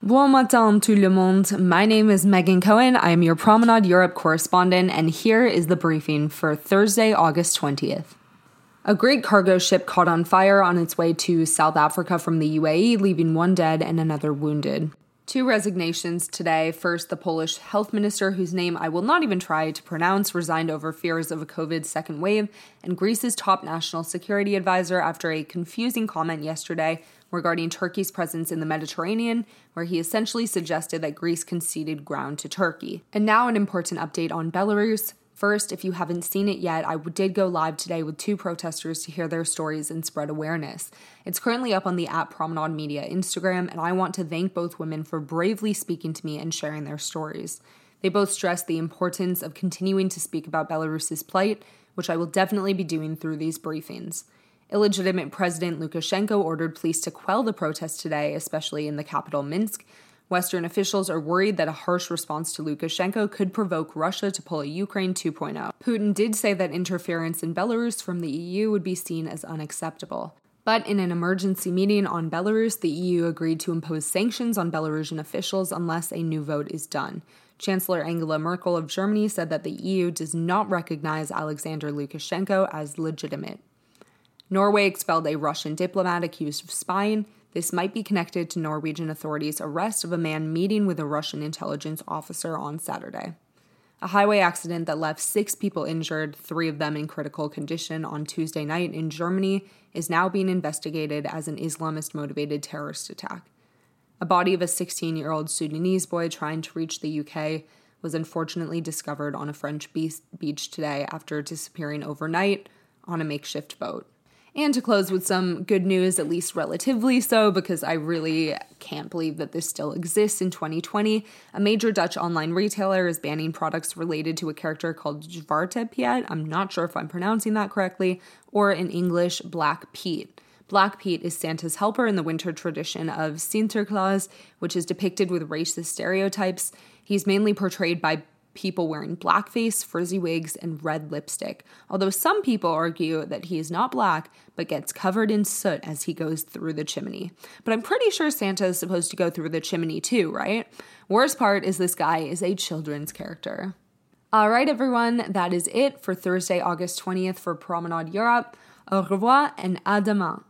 Bon matin, tout le monde. My name is Megan Cohen. I am your Promenade Europe correspondent, and here is the briefing for Thursday, August 20th. A Greek cargo ship caught on fire on its way to South Africa from the UAE, leaving one dead and another wounded. Two resignations today. First, the Polish health minister, whose name I will not even try to pronounce, resigned over fears of a COVID second wave, and Greece's top national security advisor after a confusing comment yesterday regarding Turkey's presence in the Mediterranean, where he essentially suggested that Greece conceded ground to Turkey. And now, an important update on Belarus. First, if you haven't seen it yet, I did go live today with two protesters to hear their stories and spread awareness. It's currently up on the app Promenade Media Instagram, and I want to thank both women for bravely speaking to me and sharing their stories. They both stressed the importance of continuing to speak about Belarus's plight, which I will definitely be doing through these briefings. Illegitimate President Lukashenko ordered police to quell the protests today, especially in the capital Minsk, Western officials are worried that a harsh response to Lukashenko could provoke Russia to pull a Ukraine 2.0. Putin did say that interference in Belarus from the EU would be seen as unacceptable. But in an emergency meeting on Belarus, the EU agreed to impose sanctions on Belarusian officials unless a new vote is done. Chancellor Angela Merkel of Germany said that the EU does not recognize Alexander Lukashenko as legitimate. Norway expelled a Russian diplomat accused of spying. This might be connected to Norwegian authorities' arrest of a man meeting with a Russian intelligence officer on Saturday. A highway accident that left six people injured, three of them in critical condition, on Tuesday night in Germany is now being investigated as an Islamist motivated terrorist attack. A body of a 16 year old Sudanese boy trying to reach the UK was unfortunately discovered on a French beach today after disappearing overnight on a makeshift boat. And to close with some good news, at least relatively so, because I really can't believe that this still exists in 2020. A major Dutch online retailer is banning products related to a character called Zwarte Piet. I'm not sure if I'm pronouncing that correctly, or in English, Black Pete. Black Pete is Santa's helper in the winter tradition of Sinterklaas, which is depicted with racist stereotypes. He's mainly portrayed by people wearing blackface, frizzy wigs, and red lipstick. Although some people argue that he is not black, but gets covered in soot as he goes through the chimney. But I'm pretty sure Santa is supposed to go through the chimney too, right? Worst part is this guy is a children's character. All right, everyone, that is it for Thursday, August 20th for Promenade Europe. Au revoir and à demain.